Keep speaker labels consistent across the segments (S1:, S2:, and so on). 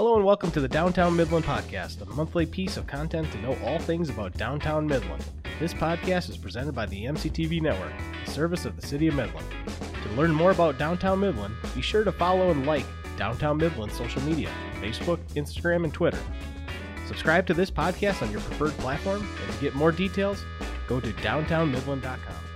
S1: Hello and welcome to the Downtown Midland Podcast, a monthly piece of content to know all things about downtown Midland. This podcast is presented by the MCTV Network, a service of the City of Midland. To learn more about downtown Midland, be sure to follow and like Downtown Midland social media Facebook, Instagram, and Twitter. Subscribe to this podcast on your preferred platform, and to get more details, go to downtownmidland.com.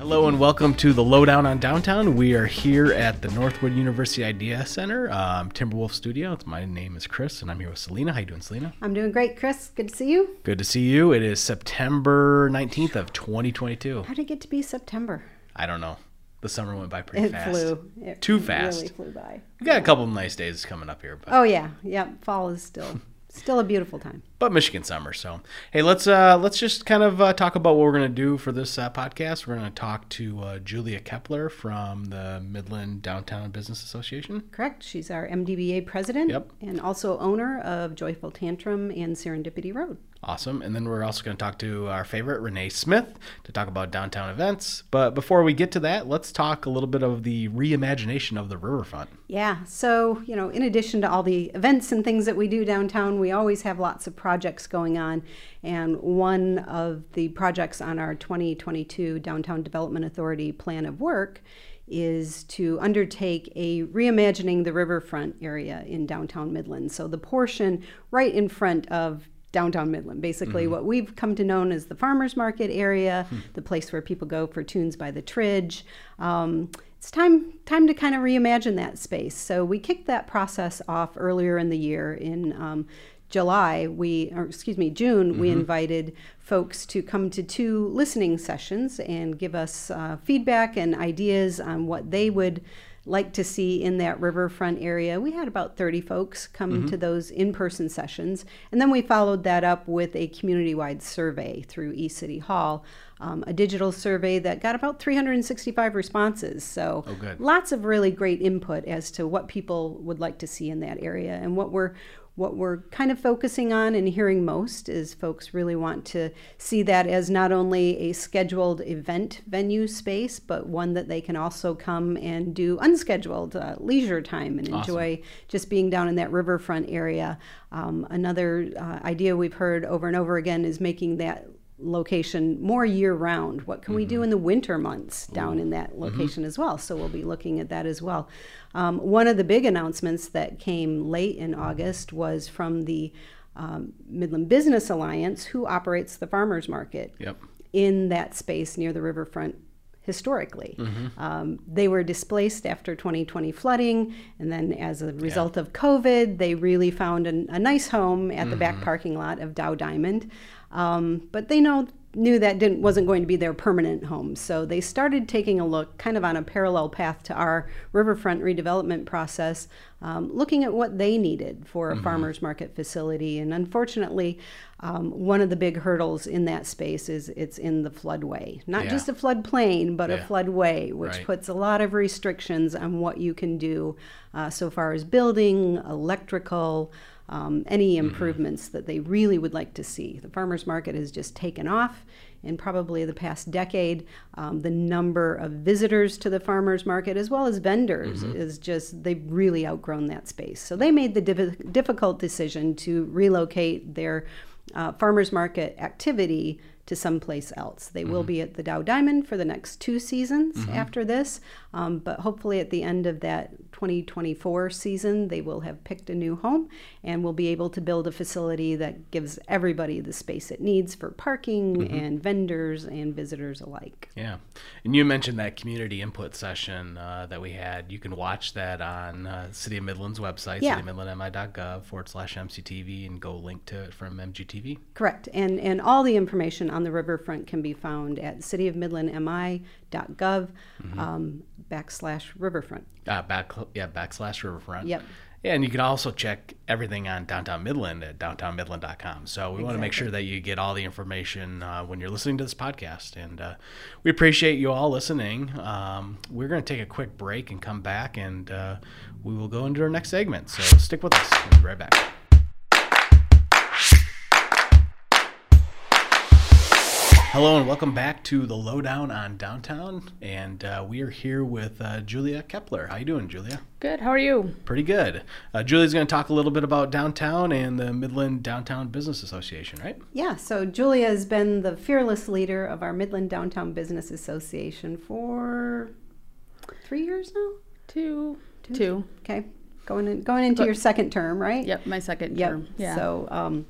S1: Hello and welcome to the Lowdown on Downtown. We are here at the Northwood University Idea Center, um, Timberwolf Studio. My name is Chris, and I'm here with Selina. How you doing, Selina?
S2: I'm doing great, Chris. Good to see you.
S1: Good to see you. It is September 19th of 2022.
S2: How did it get to be September?
S1: I don't know. The summer went by pretty
S2: It
S1: fast.
S2: flew. It
S1: Too fast.
S2: Really flew by.
S1: We got a couple of nice days coming up here, but
S2: Oh yeah, yep. Fall is still still a beautiful time.
S1: But Michigan summer. So hey, let's uh, let's just kind of uh, talk about what we're gonna do for this uh, podcast. We're gonna talk to uh, Julia Kepler from the Midland Downtown Business Association.
S2: Correct. She's our MDBA president
S1: Yep.
S2: and also owner of Joyful Tantrum and Serendipity Road.
S1: Awesome. And then we're also going to talk to our favorite, Renee Smith, to talk about downtown events. But before we get to that, let's talk a little bit of the reimagination of the riverfront.
S2: Yeah. So, you know, in addition to all the events and things that we do downtown, we always have lots of projects going on. And one of the projects on our 2022 Downtown Development Authority plan of work is to undertake a reimagining the riverfront area in downtown Midland. So the portion right in front of downtown Midland, basically what we've come to know as the farmers market area, the place where people go for tunes by the Tridge. Um, it's time time to kind of reimagine that space. So we kicked that process off earlier in the year in um, July. We, or excuse me, June. We invited folks to come to two listening sessions and give us uh, feedback and ideas on what they would like to see in that riverfront area. We had about 30 folks come to those in person sessions. And then we followed that up with a community wide survey through eCity Hall, um, a digital survey that got about 365 responses. So
S1: Oh,
S2: lots of really great input as to what people would like to see in that area. And what we're what we're kind of focusing on and hearing most is folks really want to see that as not only a scheduled event venue space, but one that they can also come and do unscheduled uh, leisure time and enjoy just being down in that riverfront area. Um, another uh, idea we've heard over and over again is making that location more year round. What can we do in the winter months down in that location as well? So we'll be looking at that as well. Um, one of the big announcements that came late in August was from the um, Midland Business Alliance, who operates the farmers market
S1: Yep.
S2: in that space near the riverfront historically. Um, they were displaced after 2020 flooding, and then as a result of COVID, they really found an, a nice home at the back parking lot of Dow Diamond. Um, but they know knew that didn't wasn't going to be their permanent home, so they started taking a look, kind of on a parallel path to our riverfront redevelopment process, um, looking at what they needed for a farmers market facility. And unfortunately, um, one of the big hurdles in that space is it's in the floodway, not
S1: Yeah.
S2: just a floodplain, but a floodway, which
S1: Right.
S2: puts a lot of restrictions on what you can do uh, so far as building, electrical, um, any
S1: Mm-hmm.
S2: improvements that they really would like to see. The farmers market has just taken off. In probably the past decade, um, the number of visitors to the farmers market as well as vendors
S1: Mm-hmm.
S2: is just, they've really outgrown that space. So they made the diff- difficult decision to relocate their uh, farmers market activity to someplace else. They will be at the Dow Diamond for the next two seasons after this, um, but hopefully at the end of that 2024 season, they will have picked a new home and will be able to build a facility that gives everybody the space it needs for parking and vendors and visitors alike.
S1: Yeah. And you mentioned that community input session uh, that we had. You can watch that on uh, City of Midland's website,
S2: Yeah.
S1: citymidlandmi.gov forward slash MCTV, and go link to it from MCTV.
S2: Correct. And, and all the information on the riverfront can be found at cityofmidlandmi.gov um, backslash riverfront.
S1: Uh, back, yeah, backslash riverfront.
S2: Yep.
S1: Yeah, and you can also check everything on Downtown Midland at downtownmidland.com. So we want to make sure that you get all the information uh, when you're listening to this podcast. And uh, we appreciate you all listening. Um, we're going to take a quick break and come back, and uh, we will go into our next segment. So stick with us. We'll be right back. Hello and welcome back to the lowdown on downtown, and uh, we are here with uh, Julia Kepler. How you doing, Julia?
S3: Good. How are you?
S1: Pretty good. Uh, Julia's going to talk a little bit about downtown and the Midland Downtown Business Association, right?
S2: Yeah, so Julia has been the fearless leader of our Midland Downtown Business Association for three years now.
S3: Two. Two.
S2: Okay, going in, going into
S3: But-
S2: your second term, right?
S3: Yep. My second
S2: Yep.
S3: term. Yeah.
S2: So, um,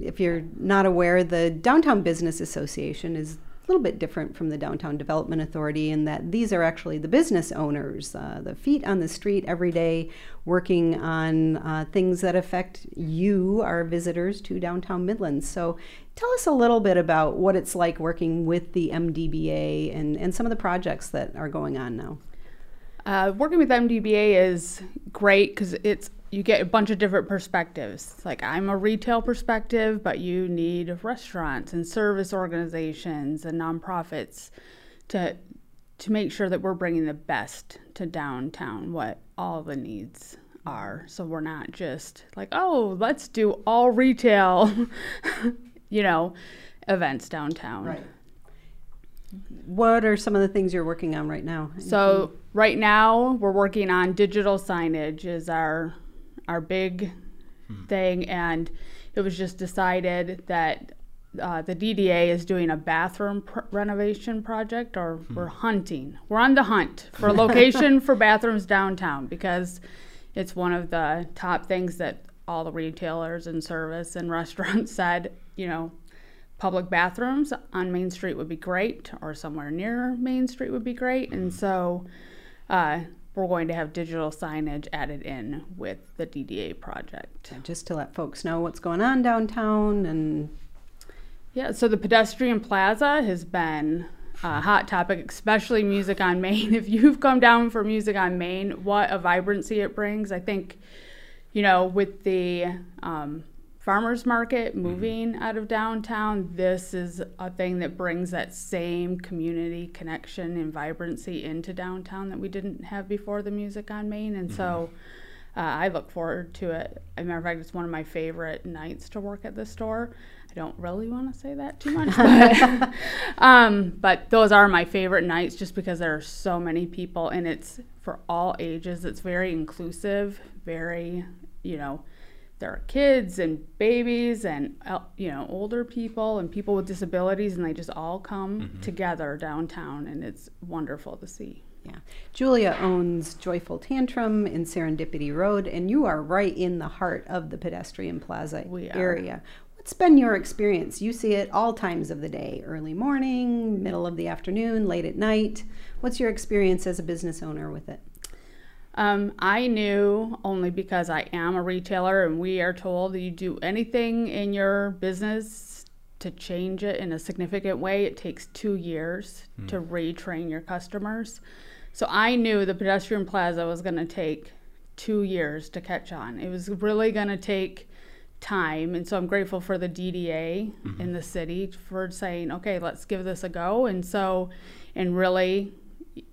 S2: if you're not aware, the Downtown Business Association is a little bit different from the Downtown Development Authority in that these are actually the business owners, uh, the feet on the street every day, working on uh, things that affect you, our visitors to downtown Midland. So, tell us a little bit about what it's like working with the MDBA and, and some of the projects that are going on now.
S3: Uh, working with MDBA is great because it's you get a bunch of different perspectives. Like I'm a retail perspective, but you need restaurants and service organizations and nonprofits to to make sure that we're bringing the best to downtown, what all the needs are. So we're not just like, oh, let's do all retail, you know, events downtown. Right.
S2: What are some of the things you're working on right now?
S3: So right now we're working on digital signage is our our big thing, and it was just decided that uh, the DDA is doing a bathroom pr- renovation project, or we're hunting. We're on the hunt for a location for bathrooms downtown because it's one of the top things that all the retailers and service and restaurants said. You know, public bathrooms on Main Street would be great, or somewhere near Main Street would be great. And so uh, we're going to have digital signage added in with the DDA project.
S2: just to let folks know what's going on downtown and
S3: Yeah, so the pedestrian plaza has been a hot topic, especially Music on Main. If you've come down for Music on Main, what a vibrancy it brings. I think, you know, with the um, farmers market moving out of downtown, this is a thing that brings that same community connection and vibrancy into downtown that we didn't have before the Music on Main. And so uh, I look forward to it. As a matter of fact, it's one of my favorite nights to work at the store. I don't really want to say that too much, but, um, but those are my favorite nights just because there are so many people and it's for all ages. It's very inclusive, very, you know, there are kids and babies and uh, you know older people and people with disabilities and they just all come together downtown and it's wonderful to see.
S2: Yeah. Julia owns Joyful Tantrum in Serendipity Road, and you are right in the heart of the pedestrian plaza
S3: We are.
S2: area. What's been your experience? You see it all times of the day early morning, middle of the afternoon, late at night. What's your experience as a business owner with it?
S3: Um, I knew only because I am a retailer and we are told that you do anything in your business to change it in a significant way, it takes two years to retrain your customers. So I knew the pedestrian plaza was going to take two years to catch on. It was really going to take time. And so I'm grateful for the DDA in the city for saying, okay, let's give this a go. And so, and really,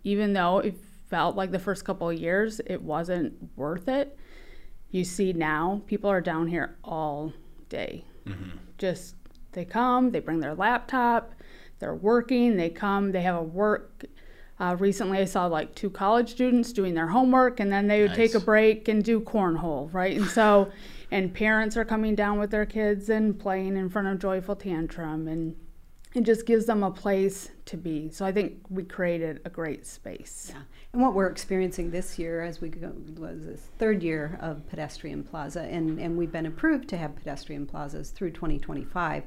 S3: even though it felt like the first couple of years it wasn't worth it, you see now people are down here all day. Just they come, they bring their laptop, they're working, they come, they have a work. Uh, recently, I saw like two college students doing their homework, and then they would take a break and do cornhole, right? And so, and parents are coming down with their kids and playing in front of Joyful Tantrum, and it just gives them a place to be. So I think we created a great space.
S2: Yeah. And what we're experiencing this year as we go was this third year of pedestrian plaza, and, and we've been approved to have pedestrian plazas through 2025.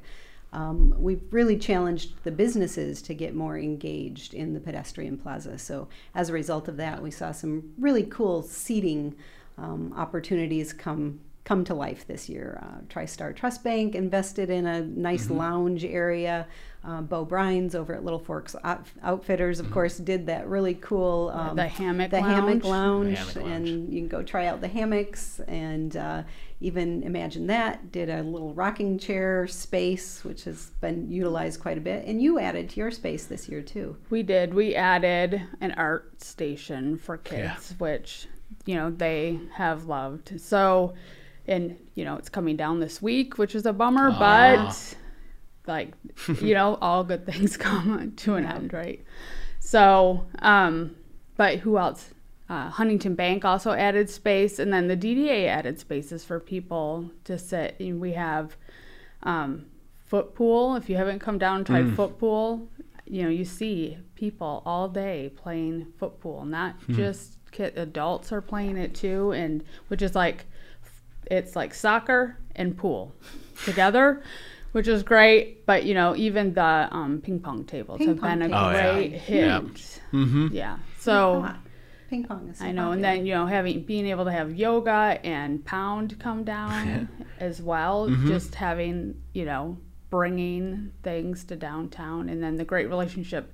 S2: Um, we've really challenged the businesses to get more engaged in the pedestrian plaza. So as a result of that, we saw some really cool seating um, opportunities come come to life this year. Uh, TriStar Trust Bank invested in a nice lounge area. Uh, Bo Brines over at Little Forks Out- Outfitters, of course, did that really cool um,
S3: the hammock
S2: the hammock lounge,
S1: The hammock lounge.
S2: and you can go try out the hammocks and uh, even imagine that. Did a little rocking chair space, which has been utilized quite a bit, and you added to your space this year too.
S3: We did. We added an art station for
S1: Yeah.
S3: kids, which you know they have loved. So, and you know it's coming down this week, which is a bummer, but like you know all good things come to an end right? So um but who else? Uh, huntington bank also added space and then the dda added spaces for people to sit. And we have um, foot pool if you haven't come down and tried foot pool you know you see people all day playing foot pool not just kid, adults are playing it too and which is like it's like soccer and pool together, which is great. But you know, even the um, ping pong tables
S2: Ping
S3: have
S2: pong
S3: been a
S2: tables.
S1: Oh, yeah.
S3: great
S1: Yeah.
S3: hit.
S1: Mm-hmm.
S3: Yeah. So
S2: Ping pong is so
S3: I know, and then you know, having being able to have yoga and pound come down as well,
S1: Mm-hmm.
S3: just having you know bringing things to downtown, and then the great relationship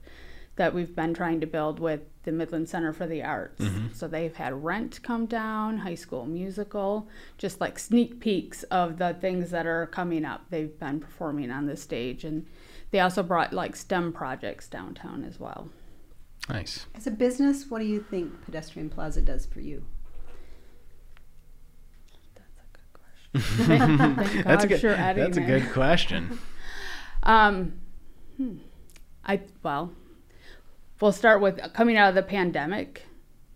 S3: that we've been trying to build with the Midland Center for the Arts.
S1: Mm-hmm.
S3: So they've had Rent come down, High School Musical, just like sneak peeks of the things that are coming up. They've been performing on the stage, and they also brought like STEM projects downtown as well.
S1: Nice.
S2: As a business, what do you think Pedestrian Plaza does for you?
S1: That's a
S3: God
S1: good.
S3: you're adding
S1: That's a good question.
S3: Um, hmm. I well, we'll start with coming out of the pandemic.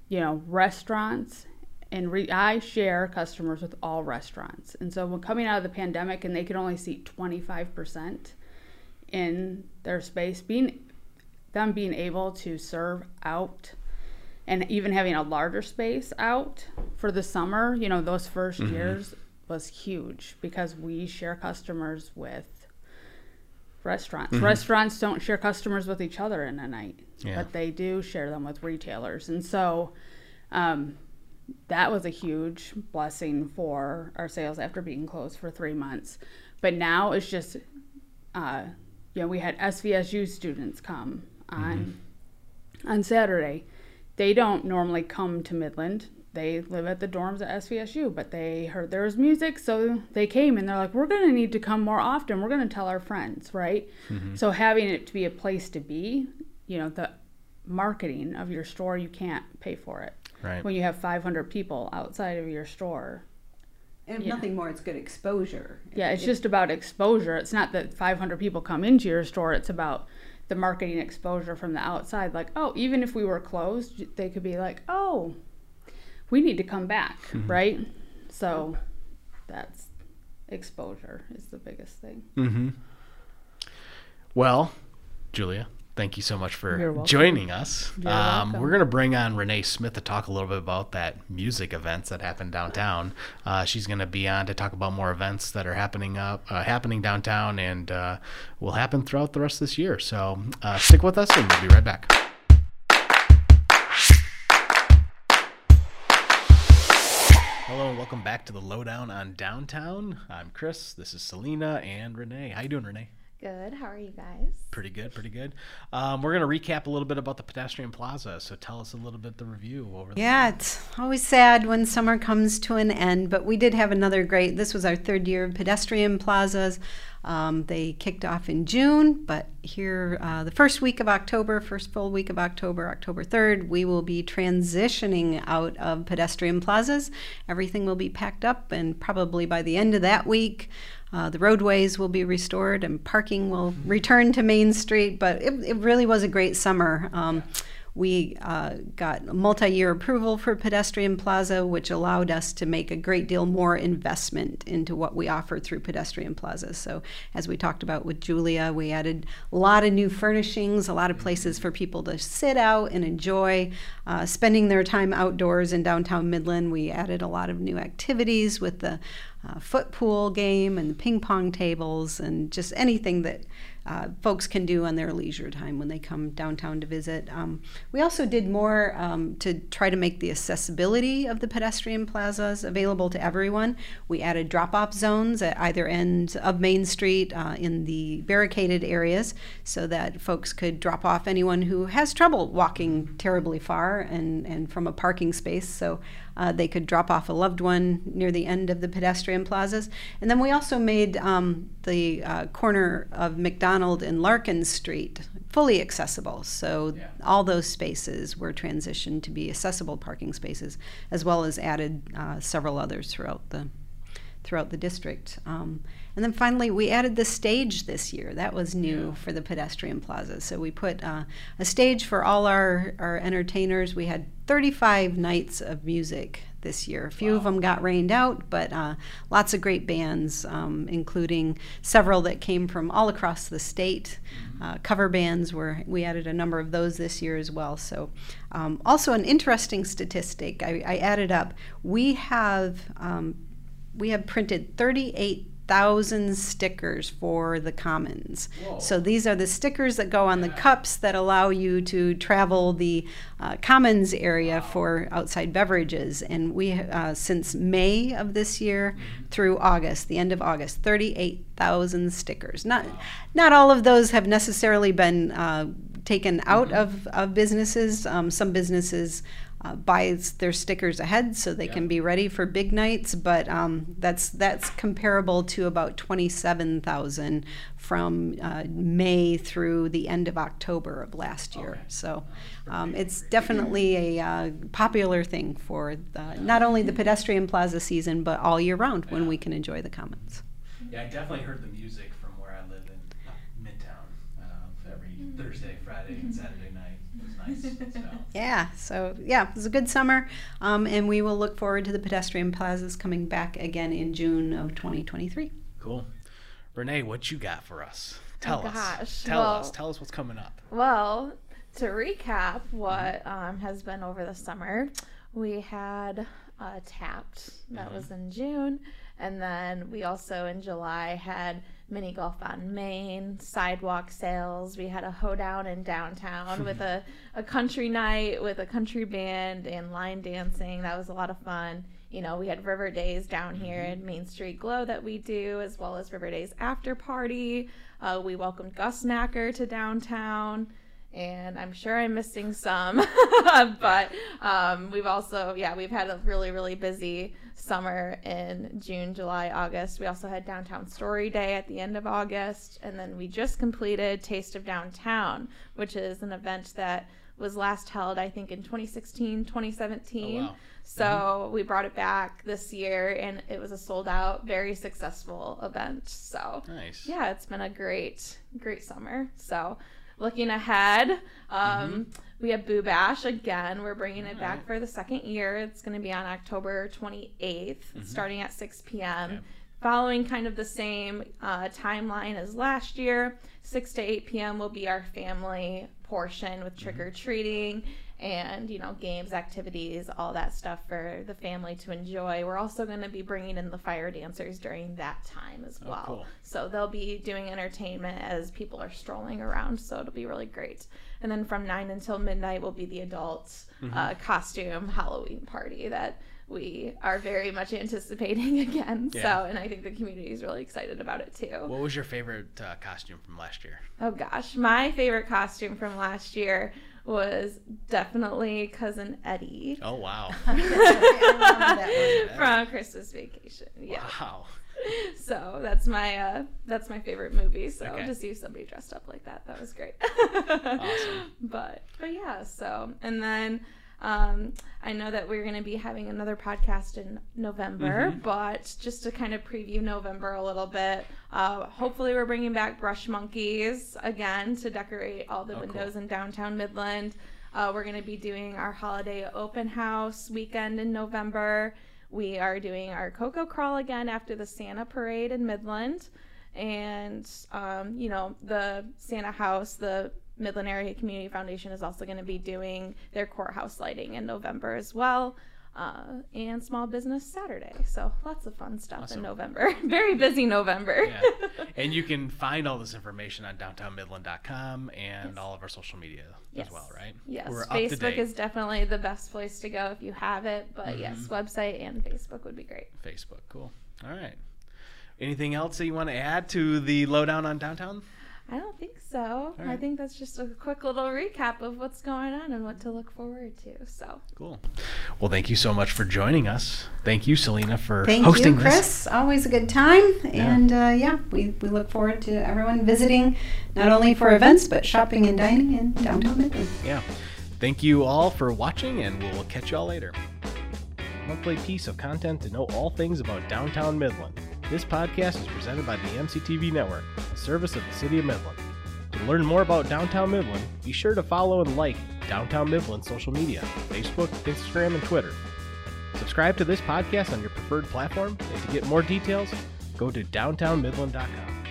S3: You know, restaurants and re- I share customers with all restaurants, and so when coming out of the pandemic, and they could only seat twenty five percent in their space, being them being able to serve out and even having a larger space out for the summer, you know, those 1st
S1: Mm-hmm.
S3: years was huge because we share customers with restaurants.
S1: Mm-hmm.
S3: Restaurants don't share customers with each other in a night,
S1: Yeah.
S3: but they do share them with retailers. And so um, that was a huge blessing for our sales after being closed for three months. But now it's just, uh, you know, we had SVSU students come on on Saturday. They don't normally come to Midland. They live at the dorms at SVSU, but they heard there was music, so they came and they're like, "We're going to need to come more often. We're going to tell our friends, right?" Mm-hmm. So having it to be a place to be, you know, the marketing of your store, you can't pay for it
S1: Right.
S3: when you have 500 people outside of your store.
S2: And
S3: Yeah.
S2: nothing more, it's good exposure.
S3: Yeah, it's just about exposure. It's not that 500 people come into your store. It's about the marketing exposure from the outside. Like, oh, even if we were closed, they could be like, oh, we need to come back, right? So that's exposure is the biggest thing.
S1: Mm-hmm. Well, Julia, thank you so much for joining us. Um, we're going to bring on Renee Smith to talk a little bit about that music events that happen downtown. Uh, she's going to be on to talk about more events that are happening up, uh, happening downtown, and uh, will happen throughout the rest of this year. So uh, stick with us, and we'll be right back. Hello and welcome back to the lowdown on downtown. I'm Chris. This is Selina and Renee. How you doing, Renee?
S4: Good. How are you guys?
S1: Pretty good, pretty good. Um, we're going to recap a little bit about the pedestrian plaza. So tell us a little bit the review over there.
S2: Yeah, it's always sad when summer comes to an end, but we did have another great. This was our third year of pedestrian plazas. Um, they kicked off in June, but here, uh, the first week of October, first full week of October, October 3rd, we will be transitioning out of pedestrian plazas. Everything will be packed up, and probably by the end of that week, uh, the roadways will be restored and parking will return to Main Street. But it, it really was a great summer. Um, we uh, got multi year approval for Pedestrian Plaza, which allowed us to make a great deal more investment into what we offer through Pedestrian Plaza. So, as we talked about with Julia, we added a lot of new furnishings, a lot of places for people to sit out and enjoy uh, spending their time outdoors in downtown Midland. We added a lot of new activities with the uh, foot pool game and the ping pong tables and just anything that uh, folks can do on their leisure time when they come downtown to visit. Um, we also did more um, to try to make the accessibility of the pedestrian plazas available to everyone. We added drop off zones at either end of Main Street uh, in the barricaded areas so that folks could drop off anyone who has trouble walking terribly far and, and from a parking space. So uh, they could drop off a loved one near the end of the pedestrian plazas. And then we also made um, the uh, corner of McDonald and Larkin Street fully accessible. So all those spaces were transitioned to be accessible parking spaces, as well as added uh, several others throughout the throughout the district. Um, and then finally, we added the stage this year. That was new for the pedestrian plaza. So we put uh, a stage for all our, our entertainers. We had 35 nights of music this year. A few wow. of them got rained out, but uh, lots of great bands, um, including several that came from all across the state. Mm-hmm. Uh, cover bands were we added a number of those this year as well. So, um, also an interesting statistic I, I, added up. We have um, we have printed 38 thousand stickers for the commons. Whoa. So these are the stickers that go on the cups that allow you to travel the uh, commons area wow. for outside beverages. And we, uh, since May of this year mm-hmm. through August, the end of August, thirty-eight thousand stickers. Not, wow. not all of those have necessarily been uh, taken out mm-hmm. of, of businesses. Um, some businesses uh, buys their stickers ahead so they yeah. can be ready for big nights. But um, that's that's comparable to about twenty seven thousand from uh, May through the end of October of last year. Okay. So um, it's definitely a uh, popular thing for the, not only the pedestrian plaza season but all year round when we can enjoy the commons.
S1: Yeah, I definitely heard the music from where I live in Midtown uh, every Thursday, Friday, and Saturday nice. So.
S2: Yeah, so yeah, it was a good summer, um, and we will look forward to the pedestrian plazas coming back again in June of 2023.
S1: Cool. Renee, what you got for us? Tell
S4: oh, us.
S1: Gosh. Tell well, us. Tell us what's coming up.
S4: Well, to recap what mm-hmm. um, has been over the summer, we had uh, Tapped, that mm-hmm. was in June. And then we also in July had mini golf on Main, sidewalk sales. We had a hoedown in downtown with a, a country night with a country band and line dancing. That was a lot of fun. You know, we had River Days down here mm-hmm. in Main Street Glow that we do, as well as River Days after party. Uh, we welcomed Gus Macker to downtown and I'm sure I'm missing some. but um, we've also, yeah, we've had a really, really busy summer in June, July, August. We also had Downtown Story Day at the end of August. And then we just completed Taste of Downtown, which is an event that was last held, I think, in 2016, 2017. Oh, wow. So mm-hmm. we brought it back this year, and it was a sold out, very successful event. So nice. Yeah, it's been a great, great summer. So looking ahead, um, mm-hmm. We have Boo Bash again. We're bringing it back for the second year. It's going to be on October 28th, mm-hmm. starting at 6 p.m. Following kind of the same uh, timeline as last year, 6 to 8 p.m. will be our family portion with trick or treating and you know games activities all that stuff for the family to enjoy we're also going to be bringing in the fire dancers during that time as oh, well oh, cool. so they'll be doing entertainment as people are strolling around so it'll be really great and then from 9 until midnight will be the adults mm-hmm. uh, costume halloween party that we are very much anticipating again. Yeah. So, and I think the community is really excited about it too.
S1: What was your favorite uh, costume from last year?
S4: Oh gosh, my favorite costume from last year was definitely cousin Eddie.
S1: Oh wow!
S4: From Christmas Vacation. Yeah.
S1: Wow.
S4: So that's my uh, that's my favorite movie. So okay. to see somebody dressed up like that, that was great. awesome. But but yeah. So and then um, I know that we're going to be having another podcast in November, mm-hmm. but just to kind of preview November a little bit, uh, hopefully we're bringing back brush monkeys again to decorate all the oh, windows cool. in downtown Midland. Uh, we're going to be doing our holiday open house weekend in November. We are doing our Cocoa Crawl again after the Santa Parade in Midland. And, um, you know, the Santa House, the Midland Area Community Foundation is also going to be doing their courthouse lighting in November as well. Uh, and Small Business Saturday. So lots of fun stuff awesome. in November. Very busy November. yeah.
S1: And you can find all this information on downtownmidland.com and yes. all of our social media yes. as well, right?
S4: Yes. We're Facebook is definitely the best place to go if you have it. But mm-hmm. yes, website and Facebook would be great.
S1: Facebook, cool. All right. Anything else that you want to add to the lowdown on downtown?
S4: I don't think so. Right. I think that's just a quick little recap of what's going on and what to look forward to. So
S1: cool. Well, thank you so much for joining us. Thank you, Selina, for
S2: thank
S1: hosting
S2: you, Chris. This. Always a good time. Yeah. And uh, yeah, we, we look forward to everyone visiting, not only for events but shopping and dining in downtown Midland.
S1: Yeah. Thank you all for watching, and we'll catch you all later. monthly piece of content to know all things about downtown Midland. This podcast is presented by the MCTV Network, a service of the City of Midland. To learn more about downtown Midland, be sure to follow and like Downtown Midland social media Facebook, Instagram, and Twitter. Subscribe to this podcast on your preferred platform, and to get more details, go to downtownmidland.com.